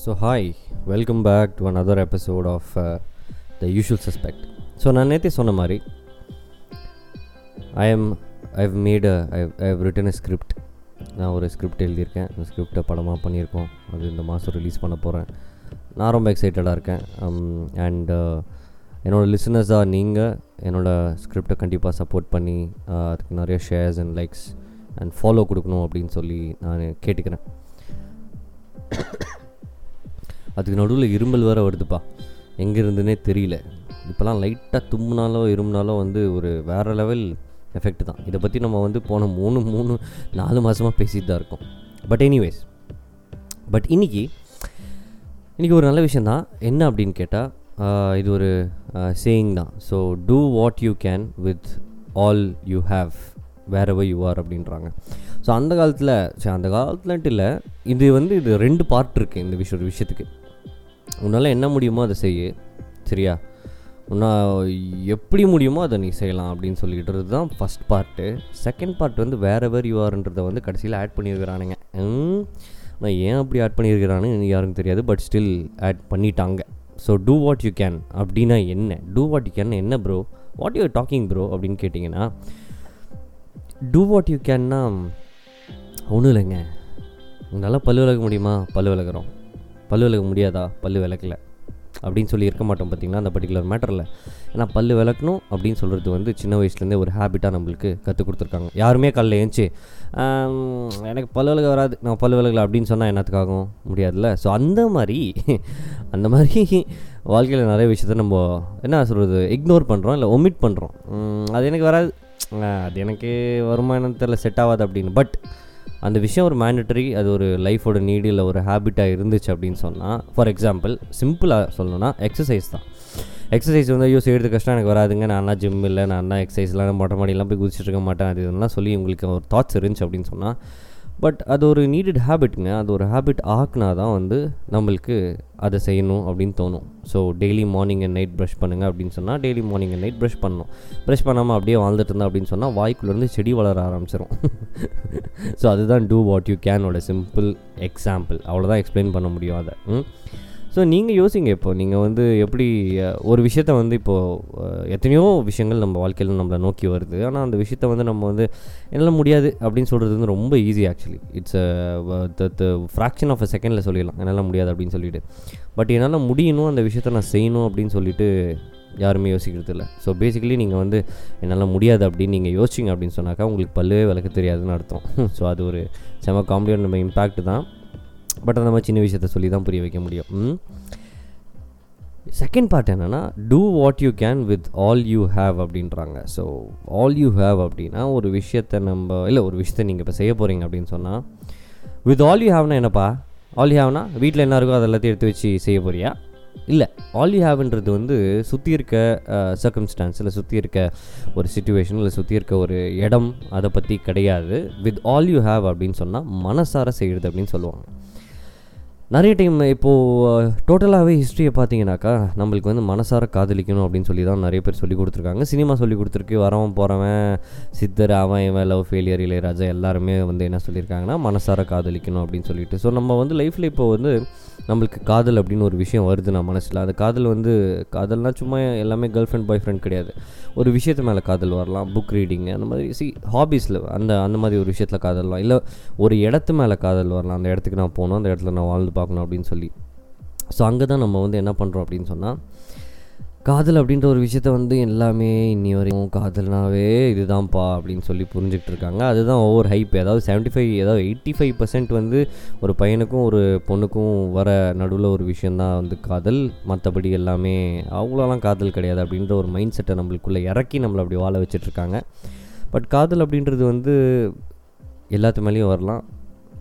So hi welcome back to other episode of the usual suspect so நான் நேற்றே சொன்ன மாதிரி I am I have made I have written a script நான் ஒரு script எழுதியிருக்கேன். அந்த ஸ்கிரிப்டை படமாக பண்ணியிருக்கோம். அது இந்த மாதம் ரிலீஸ் பண்ண போகிறேன் நான் ரொம்ப எக்ஸைட்டடாக இருக்கேன். Um, அண்ட் uh, என்னோடய லிசனர்ஸாக நீங்கள் என்னோடய ஸ்கிரிப்டை கண்டிப்பாக சப்போர்ட் பண்ணி uh, அதுக்கு நிறைய shares and likes and follow கொடுக்கணும் அப்படின்னு சொல்லி நான் கேட்டுக்கிறேன். அதுக்கு நடுவில் இருமல் வேறு வருதுப்பா. எங்கேருந்துனே தெரியல. இப்போலாம் லைட்டாக தும்முனாலோ இருமுனாலோ வந்து ஒரு வேறு லெவல் எஃபெக்ட் தான். இதை பற்றி நம்ம வந்து போன மூணு மூணு நாலு மாதமாக பேசிட்டு தான் இருக்கோம். பட் எனிவேஸ் பட் இன்றைக்கி இன்றைக்கி ஒரு நல்ல விஷயந்தான் என்ன அப்படின்னு கேட்டால் இது ஒரு சேயிங் தான். So do what you can with all you have wherever you are அப்படின்றாங்க. ஸோ அந்த காலத்தில் சரி அந்த காலத்துலன்ட்டு இல்லை. இது வந்து இது ரெண்டு பார்ட் இருக்குது இந்த விஷயம் ஒரு விஷயத்துக்கு. உன்னால் என்ன முடியுமோ அதை செய்யு சரியா? உன்னால் எப்படி முடியுமோ அதை நீ செய்யலாம் அப்படின்னு சொல்லிக்கிட்டு தான் ஃபஸ்ட் பார்ட்டு செகண்ட் பார்ட் வந்து வேறு எவர் யூ வந்து கடைசியில் ஆட் பண்ணியிருக்கிறானுங்க. நான் ஏன் அப்படி ஆட் பண்ணியிருக்கிறானு யாருக்கும் தெரியாது பட் ஸ்டில் ஆட் பண்ணிட்டாங்க. So do what you can அப்படின்னா என்ன? டூ வாட் யூ கேன் என்ன bro what you talking bro அப்படின்னு கேட்டிங்கன்னா டூ வாட் யூ கேன்னா ஒன்றும் இல்லைங்க. உங்களால் பல்லு விளக்க முடியுமா? பல்லு விளக்குறோம். பல்லு விளக்க முடியாதா? பல்லு விளக்கல. அப்படின்னு சொல்லி இருக்க மாட்டோம் பார்த்திங்களா? அந்த பர்டிகுலர் மேட்டரில் ஏன்னா பல்லு விளக்கணும் அப்படின்னு சொல்கிறது வந்து சின்ன வயசுலேருந்தே ஒரு ஹேபிட்டாக நம்மளுக்கு கற்றுக் கொடுத்துருக்காங்க. யாருமே காலைல ஏஞ்சி எனக்கு பல்லு விளக்க வராது. நான் பல்லு விளக்கல. அப்படின்னு சொன்னால் என்னத்துக்காகும்? முடியாதுல்ல. ஸோ அந்த மாதிரி அந்த மாதிரி வாழ்க்கையில் நிறைய விஷயத்த நம்ம என்ன சொல்கிறது இக்னோர் பண்ணுறோம் இல்லை ஒமிட் பண்ணுறோம் அது எனக்கு வராது. அது எனக்கு வருமானம் தெரில செட் ஆகாது அப்படின்னு. பட் அந்த விஷயம் ஒரு மேண்டட்டரி அது ஒரு லைஃபோட நீடு இல்லை ஒரு ஹேபிட்டாக இருந்துச்சு அப்படின்னு சொன்னால் ஃபார் எக்ஸாம்பிள் சிம்பிளாக சொல்லணும்னா எக்ஸசைஸ் தான். எக்ஸசைஸ் வந்து ஐயோ செய்கிறது கஷ்டம் எனக்கு வராதுங்க. நான் ஜிம் இல்லை நான் எக்ஸசைஸ்லாம் மொட்டை மாடியெல்லாம் போய் குதிச்சுட்டு இருக்க மாட்டேன். அது இதெல்லாம் சொல்லி உங்களுக்கு ஒரு தாட்ஸ் இருந்துச்சு அப்படின்னு சொன்னால் பட் அது ஒரு நீடட் ஹேபிட்டுங்க அது ஒரு ஹேபிட் ஆக்குனா தான் வந்து நம்மளுக்கு அதை செய்யணும் அப்படின்னு தோணும். So daily morning and night brush பண்ணுங்கள் அப்படின்னு சொன்னால் daily morning and night brush பண்ணணும். ப்ரஷ் பண்ணாமல் அப்படியே வாழ்ந்துட்டு இருந்தா அப்படின்னு சொன்னால் வாய்க்குள்ளேருந்து செடி வளர ஆரம்பிச்சிடும் ஸோ அதுதான் டூ வாட் யூ கேனோட சிம்பிள் எக்ஸாம்பிள் அவ்வளோதான் எக்ஸ்பிளைன் பண்ண முடியும் அதை. ஸோ நீங்கள் யோசிங்க இப்போ. நீங்கள் வந்து எப்படி ஒரு விஷயத்த வந்து இப்போது எத்தனையோ விஷயங்கள் நம்ம வாழ்க்கையில் நம்மளை நோக்கி வருது. ஆனால் அந்த விஷயத்த வந்து நம்ம வந்து என்னால் முடியாது அப்படின்னு சொல்கிறது வந்து ரொம்ப easy actually it's the fraction of a செகண்டில் சொல்லிடலாம். என்னால் முடியாது அப்படின்னு சொல்லிட்டு. பட் என்னால் முடியணும் அந்த விஷயத்த நான் செய்யணும் அப்படின்னு சொல்லிட்டு யாருமே யோசிக்கிறது இல்லை. ஸோ பேசிக்கலி நீங்கள் வந்து என்னால் முடியாது அப்படின்னு நீங்கள் யோசிச்சிங்க அப்படின்னு சொன்னாக்கா உங்களுக்கு பல்லுவே விளக்க தெரியாதுன்னு அர்த்தம். ஸோ அது ஒரு செம காமெடியான நம்ம இம்பேக்ட் தான். பட் அந்த மாதிரி சின்ன விஷயத்த சொல்லி தான் புரிய வைக்க முடியும். செகண்ட் பார்ட் என்னென்னா do what you can with all you have அப்படின்றாங்க. ஸோ ஆல் யூ ஹேவ் அப்படின்னா ஒரு விஷயத்தை நம்ம இல்லை ஒரு விஷயத்தை நீங்கள் இப்போ செய்ய போகிறீங்க அப்படின்னு சொன்னால் வித் ஆல் யூ ஹேவ்னா என்னப்பா? ஆல் யூ ஹேவ்னா வீட்டில் என்ன இருக்கோ அதெல்லாத்தையும் எடுத்து வச்சு செய்ய போறியா? இல்லை. ஆல் யூ ஹேவ்ன்றது வந்து சுற்றி இருக்க சர்க்கம்ஸ்டான்ஸ் இல்லை சுற்றி இருக்க ஒரு சுச்சுவேஷன் இல்லை சுற்றி இருக்க ஒரு இடம் அதை பற்றி கிடையாது. வித் ஆல் யூ ஹேவ் அப்படின்னு சொன்னால் மனசார செய்கிறது அப்படின்னு சொல்லுவாங்க. நிறைய டைம் இப்போது டோட்டலாகவே ஹிஸ்ட்ரியை பார்த்தீங்கன்னாக்கா நம்மளுக்கு வந்து மனசார காதலிக்கணும் அப்படின்னு சொல்லி தான் நிறைய பேர் சொல்லி கொடுத்துருக்காங்க. சினிமா சொல்லி கொடுத்துருக்கு. வரவன் போகிறவன் சித்தர் அவன் இவன் லவ் ஃபெயிலியர் இளையராஜா எல்லாருமே வந்து என்ன சொல்லியிருக்காங்கன்னா மனசார காதலிக்கணும் அப்படின்னு சொல்லிட்டு. ஸோ நம்ம வந்து லைஃப்பில் இப்போ வந்து நம்மளுக்கு காதல் அப்படின்னு ஒரு விஷயம் வருது நான் மனசில் அந்த காதல் வந்து காதல்னால் சும்மா எல்லாமே கேர்ள் ஃப்ரெண்ட் பாய் ஃப்ரெண்ட் கிடையாது. ஒரு விஷயத்து மேலே காதல் வரலாம் புக் ரீடிங் அந்த மாதிரி சி ஹாபீஸில் அந்த அந்த மாதிரி ஒரு விஷயத்தில் காதல் வரலாம் இல்லை ஒரு இடத்து மேலே காதல் வரலாம். அந்த இடத்துக்கு நான் போகணும் அந்த இடத்துல நான் வாழ்ந்து பார்க்கணும் அப்படின்னு சொல்லி. ஸோ அங்கே தான் நம்ம வந்து என்ன பண்ணுறோம் அப்படின்னு சொன்னால் காதல் அப்படின்ற ஒரு விஷயத்த வந்து எல்லாமே இன்னி வரைக்கும் காதல்னாவே இதுதான்ப்பா அப்படின்னு சொல்லி புரிஞ்சுக்கிட்டு இருக்காங்க. அதுதான் ஒவ்வொரு ஹைப். ஏதாவது செவன்ட்டி ஃபைவ் ஏதாவது எயிட்டி ஃபைவ் பர்சன்ட் வந்து ஒரு பையனுக்கும் ஒரு பொண்ணுக்கும் வர நடுவில் ஒரு விஷயந்தான் வந்து காதல். மற்றபடி எல்லாமே அவ்வளோலாம் காதல் கிடையாது அப்படின்ற ஒரு மைண்ட் செட்டை நம்மளுக்குள்ளே இறக்கி நம்மளை அப்படி வாழ வச்சிட்ருக்காங்க பட் காதல் அப்படின்றது வந்து எல்லாத்து மேலேயும் வரலாம்.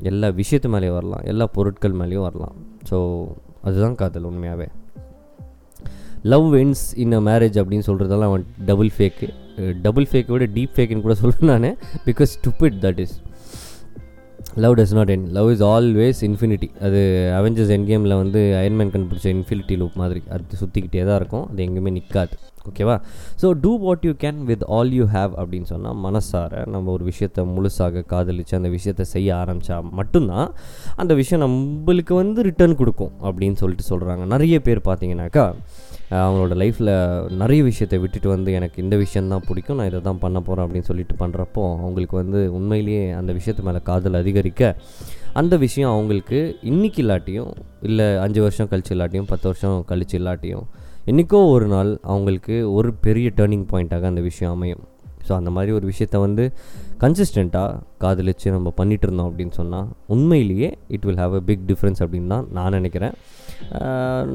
எல்லா விஷயத்து மேலேயும் வரலாம் எல்லா பொருட்கள் மேலேயும் வரலாம். ஸோ அதுதான் காதல் உண்மையாகவே love wins in a marriage அப்படின்னு சொல்கிறதெல்லாம் அவன் டபுள் ஃபேக்கு டபுள் ஃபேக்கை விட டீப் ஃபேக்குன்னு கூட சொல்லுவேன் நான் because stupid that is love does not end love is always infinity அது அவெஞ்சர்ஸ் என் கேமில் வந்து அயன்மேன் கண்டுபிடிச்ச இன்ஃபினிட்டி லூப் மாதிரி அது சுற்றிக்கிட்டே தான் இருக்கும் அது எங்கேயுமே நிற்காது ஓகேவா? So do what you can with all you have அப்படின்னு சொன்னால் மனசார நம்ம ஒரு விஷயத்தை முழுசாக காதலித்து அந்த விஷயத்தை செய்ய ஆரம்பித்தா மட்டும்தான் அந்த விஷயம் நம்மளுக்கு வந்து ரிட்டர்ன் கொடுக்கும் அப்படின்னு சொல்லிட்டு சொல்கிறாங்க நிறைய பேர் பார்த்தீங்கன்னாக்கா அவங்களோட லைஃப்பில் நிறைய விஷயத்தை விட்டுட்டு வந்து எனக்கு இந்த விஷயந்தான் பிடிக்கும் நான் இதை தான் பண்ண போகிறேன் அப்படின்னு சொல்லிட்டு பண்ணுறப்போ அவங்களுக்கு வந்து உண்மையிலேயே அந்த விஷயத்து மேலே காதல் அதிகரிக்க அந்த விஷயம் அவங்களுக்கு இன்னைக்கு இல்லாட்டியும் இல்லை அஞ்சு வருஷம் கழிச்சு இல்லாட்டியும் பத்து வருஷம் கழிச்சு இல்லாட்டியும் என்றைக்கோ ஒரு நாள் அவங்களுக்கு ஒரு பெரிய டேர்னிங் பாயிண்ட்டாக அந்த விஷயம் அமையும். ஸோ அந்த மாதிரி ஒரு விஷயத்த வந்து கன்சிஸ்டண்ட்டாக காதலிச்சு நம்ம பண்ணிட்டு இருந்தோம் அப்படின்னு சொன்னால் உண்மையிலேயே it will have a big difference அப்படின்னு தான் நான் நினைக்கிறேன்.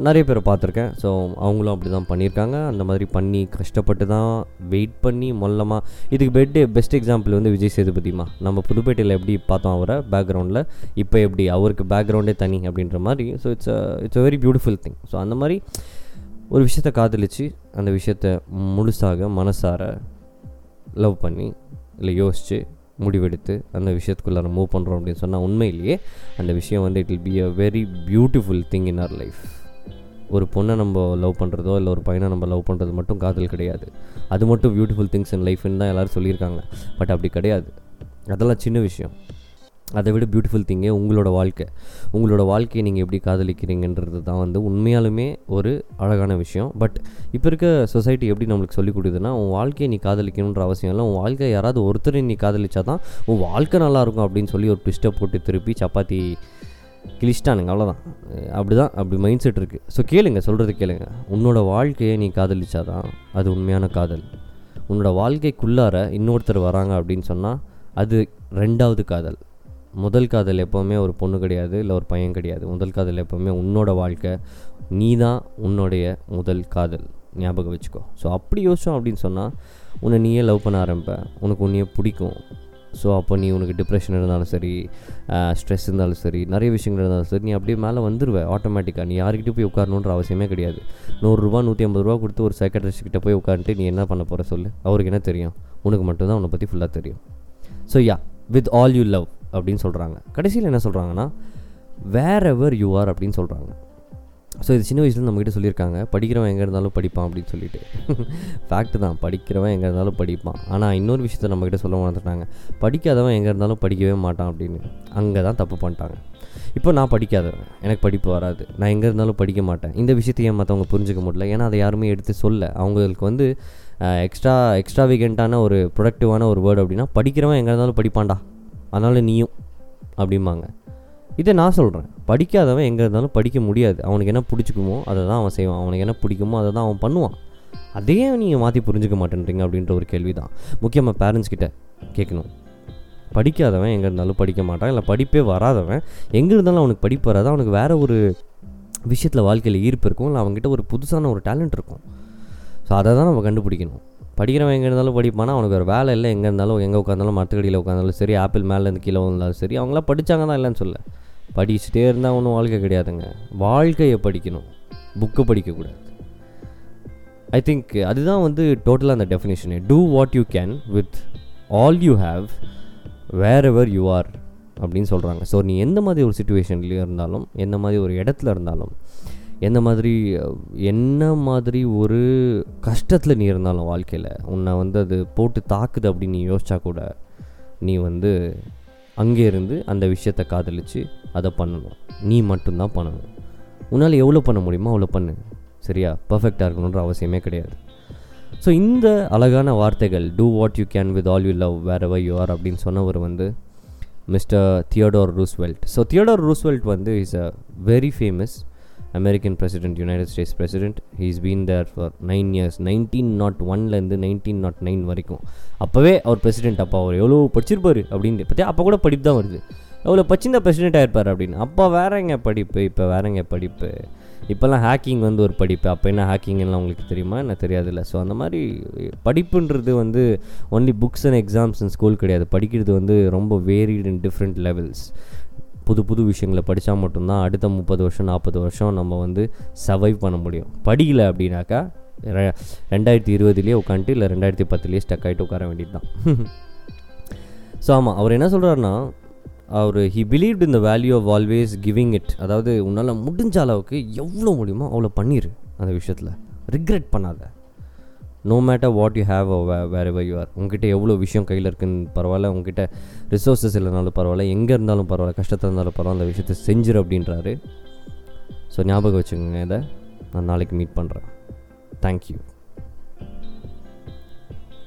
நிறைய பேரை பார்த்துருக்கேன். ஸோ அவங்களும் அப்படி தான் பண்ணியிருக்காங்க. அந்த மாதிரி பண்ணி கஷ்டப்பட்டு தான் வெயிட் பண்ணி மொல்லமாக இதுக்கு பெட் பெஸ்ட் எக்ஸாம்பிள் வந்து விஜய் சேதுபதிமா நம்ம புதுப்பேட்டையில் எப்படி பார்த்தோம் அவரை பேக்ரவுண்டில் இப்போ எப்படி அவருக்கு பேக்ரவுண்டே தனி அப்படின்ற மாதிரி. So it's it's a very beautiful thing so அந்த மாதிரி ஒரு விஷயத்த காதலிச்சு அந்த விஷயத்த முழுசாக மனசார லவ் பண்ணி இல்லை யோசித்து முடிவெடுத்து அந்த விஷயத்துக்குள்ளார மூவ் பண்ணுறோம் அப்படின்னு சொன்னால் உண்மையிலேயே அந்த விஷயம் வந்து it will be a very beautiful thing in our life ஒரு பொண்ணை நம்ம லவ் பண்ணுறதோ இல்லை ஒரு பையனை நம்ம லவ் பண்ணுறது மட்டும் காதல் கிடையாது. அது மட்டும் பியூட்டிஃபுல் திங்ஸ் இன் லைஃப்னு தான் எல்லோரும் சொல்லியிருக்காங்க. பட் அப்படி கிடையாது. அதெல்லாம் சின்ன விஷயம். அதை விட பியூட்டிஃபுல் திங்கே உங்களோட வாழ்க்கை. உங்களோட வாழ்க்கையை நீங்கள் எப்படி காதலிக்கிறீங்கன்றது தான் வந்து உண்மையாலுமே ஒரு அழகான விஷயம். பட் இப்போ இருக்க சொசைட்டி எப்படி நம்மளுக்கு சொல்லிக் கொடுக்குதுன்னா உன் வாழ்க்கையை நீ காதலிக்கணுன்ற அவசியம் இல்லை. உன் வாழ்க்கை யாராவது ஒருத்தரை நீ காதலிச்சா தான் உன் வாழ்க்கை நல்லாயிருக்கும் அப்படின்னு சொல்லி ஒரு ட்விஸ்ட்டை போட்டு திருப்பி சப்பாத்தி கிழிச்சிட்டானுங்க. அவ்வளோதான் அப்படி தான் அப்படி மைண்ட் செட் இருக்குது ஸோ கேளுங்க சொல்கிறது கேளுங்க. உன்னோட வாழ்க்கையை நீ காதலிச்சாதான் அது உண்மையான காதல். உன்னோட வாழ்க்கைக்குள்ளார இன்னொருத்தர் வராங்க அப்படின்னு சொன்னால் அது ரெண்டாவது காதல். முதல் காதல் எப்போவுமே ஒரு பொண்ணு கிடையாது இல்லை ஒரு பையன் கிடையாது. முதல் காதல் எப்போவுமே உன்னோட வாழ்க்கை நீ தான் உன்னுடைய முதல் காதல். ஞாபகம் வச்சுக்கோ. ஸோ அப்படி யோசிச்சோம் அப்படின்னு சொன்னால் உன்னை நீயே லவ் பண்ண ஆரம்பிப்பேன் உனக்கு உன்னையே பிடிக்கும். ஸோ அப்போ நீ உனக்கு டிப்ரெஷன் இருந்தாலும் சரி ஸ்ட்ரெஸ் இருந்தாலும் சரி நிறைய விஷயங்கள் இருந்தாலும் சரி நீ அப்படியே மேலே வந்துடுவ ஆட்டோமேட்டிக்காக நீ யார்கிட்டயும் போய் உட்காரணுன்ற அவசியமே கிடையாது. நூறுரூவா நூற்றி ஐம்பது ரூபா கொடுத்து ஒரு சைக்கட்ரிஸ்ட்கிட்ட போய் உட்காந்துட்டு நீ என்ன பண்ண போகிற சொல்லு? அவருக்கு என்ன தெரியும்? உனக்கு மட்டும்தான் உன்னை பற்றி ஃபுல்லாக தெரியும். So yeah with all you love அப்படின்னு சொல்கிறாங்க கடைசியில் என்ன சொல்கிறாங்கன்னா வேர் எவர் யூ ஆர் அப்படின்னு சொல்கிறாங்க ஸோ இது சின்ன வயசுல நம்மக்கிட்ட சொல்லியிருக்காங்க. படிக்கிறவன் எங்கே இருந்தாலும் படிப்பான் அப்படின்னு சொல்லிட்டு. ஃபேக்ட் தான். படிக்கிறவன் எங்கே இருந்தாலும் படிப்பான். ஆனால் இன்னொரு விஷயத்த நம்மக்கிட்ட சொல்ல மறந்துட்டாங்க. படிக்காதவன் எங்கே இருந்தாலும் படிக்கவே மாட்டான் அப்படின்னு. அங்கே தான் தப்பு பண்ணிட்டாங்க. இப்போ நான் படிக்காதவன். எனக்கு படிப்பு வராது. நான் எங்கே இருந்தாலும் படிக்க மாட்டேன். இந்த விஷயத்தையே மற்றவங்க புரிஞ்சுக்க முடியல. ஏன்னா அதை யாருமே எடுத்து சொல்ல. அவங்களுக்கு வந்து எக்ஸ்ட்ரா எக்ஸ்ட்ரா வீகெண்ட்டான ஒரு ப்ரொடக்டிவான ஒரு வேர்டு அப்படின்னா படிக்கிறவன் எங்கே இருந்தாலும் படிப்பான்டா. அதனால் நீயும் அப்படிம்பாங்க. இதை நான் சொல்கிறேன் படிக்காதவன் எங்கே இருந்தாலும் படிக்க முடியாது. அவனுக்கு என்ன பிடிச்சிக்குமோ அதை தான் அவன் செய்வான். அவனுக்கு என்ன பிடிக்குமோ அதை தான் அவன் பண்ணுவான். அதையே நீங்கள் மாற்றி புரிஞ்சுக்க மாட்டேன்றீங்க அப்படின்ற ஒரு கேள்வி தான் முக்கியமாக பேரண்ட்ஸ் கிட்ட கேட்கணும். படிக்காதவன் எங்கே இருந்தாலும் படிக்க மாட்டான். இல்லை படிப்பே வராதவன். எங்கே இருந்தாலும் அவனுக்கு படிப்பு வராது. அவனுக்கு வேறு ஒரு விஷயத்தில் வாழ்க்கையில் ஈர்ப்பு இருக்கும். இல்லை அவங்ககிட்ட ஒரு புதுசான ஒரு டேலண்ட் இருக்கும். ஸோ அதை தான் நம்ம கண்டுபிடிக்கணும். படிக்கிறவன் எங்கே இருந்தாலும் படிப்பானா? அவனுக்கு ஒரு வேலை இல்லை. எங்கே இருந்தாலும் எங்கே உட்காந்தாலும் மரத்துக்கடியில் உட்காந்தாலும் சரி ஆப்பிள் மேலேருந்து கீழே வந்தாலும் சரி அவங்களாம் படித்தாங்க தான் இல்லைன்னு சொல்ல. படிச்சுட்டே இருந்தால் ஒன்றும் வாழ்க்கை கிடையாதுங்க. வாழ்க்கையை படிக்கணும். புக்கு படிக்கக்கூடாது. ஐ திங்க் அதுதான் வந்து டோட்டலாக அந்த definition do what you can with all you have wherever you are அப்படின்னு சொல்கிறாங்க ஸோ நீ எந்த மாதிரி ஒரு சுச்சுவேஷன்லேயும் இருந்தாலும் எந்த மாதிரி ஒரு இடத்துல இருந்தாலும் எந்த மாதிரி என்ன மாதிரி ஒரு கஷ்டத்தில் நீ இருந்தாலும் வாழ்க்கையில் உன்னை வந்து அது போட்டு தாக்குது அப்படின்னு நீ யோசிச்சா கூட நீ வந்து அங்கே இருந்து அந்த விஷயத்தை காதலித்து அதை பண்ணணும். நீ மட்டும்தான் பண்ணணும். உன்னால் எவ்வளோ பண்ண முடியுமோ அவ்வளோ பண்ணு. சரியா? பர்ஃபெக்டாக இருக்கணுன்ற அவசியமே கிடையாது. ஸோ இந்த அழகான வார்த்தைகள் do what you can with all you love wherever you are அப்படின்னு சொன்னவர் வந்து mister Theodore Roosevelt so Theodore Roosevelt வந்து is a very famous American president United States president he's been there for nine years nineteen nought ஒன்லேருந்து nineteen nought nine வரைக்கும். அப்போவே அவர் president அப்போ அவர் எவ்வளோ படிச்சிருப்பார் அப்படின்னு பார்த்தியா அப்போ கூட படிப்பு தான் வருது. எவ்வளோ பச்சிருந்தா பிரசிடென்ட் ஆகிருப்பார் அப்படின்னு. அப்போ வேறங்க படிப்பு? இப்போ வேறங்க படிப்பு? இப்போல்லாம் ஹேக்கிங் வந்து ஒரு படிப்பு. அப்போ என்ன ஹேக்கிங்லாம் உங்களுக்கு தெரியுமா? என்ன தெரியாதுல்ல. ஸோ அந்த மாதிரி படிப்புன்றது வந்து only books and exams and school கிடையாது. படிக்கிறது வந்து ரொம்ப வேரிட் இன் டிஃப்ரெண்ட் லெவல்ஸ் புது புது விஷயங்களை படித்தா மட்டும்தான் அடுத்த முப்பது வருஷம் நாற்பது வருஷம் நம்ம வந்து சர்வைவ் பண்ண முடியும். படிக்கல அப்படின்னாக்கா ரெண்டாயிரத்தி இருபதுலேயே உட்காந்துட்டு இல்லை ரெண்டாயிரத்தி பத்துலேயே ஸ்டக் ஆகிட்டு உட்கார வேண்டியது தான் ஸோ ஆமாம் அவர் என்ன சொல்கிறாருன்னா அவர் he believed in the value of always giving it அதாவது உன்னால் முடிஞ்ச அளவுக்கு எவ்வளோ முடியுமோ அவ்வளோ பண்ணிடு அந்த விஷயத்தில். ரிக்ரெட் பண்ணாத. No matter what you have wherever you are உங்ககிட்ட எவ்வளோ விஷயம் கையில் இருக்குன்னு பரவாயில்ல உங்ககிட்ட ரிசோர்ஸஸ் இல்லைனாலும் பரவாயில்ல எங்கே இருந்தாலும் பரவாயில்ல கஷ்டத்தில் இருந்தாலும் பரவாயில்ல அந்த விஷயத்தை செஞ்சிரு அப்படின்றாரு. ஸோ ஞாபகம் வச்சுக்கோங்க இதை நான் நாளைக்கு மீட் பண்ணுறேன் தேங்க்யூ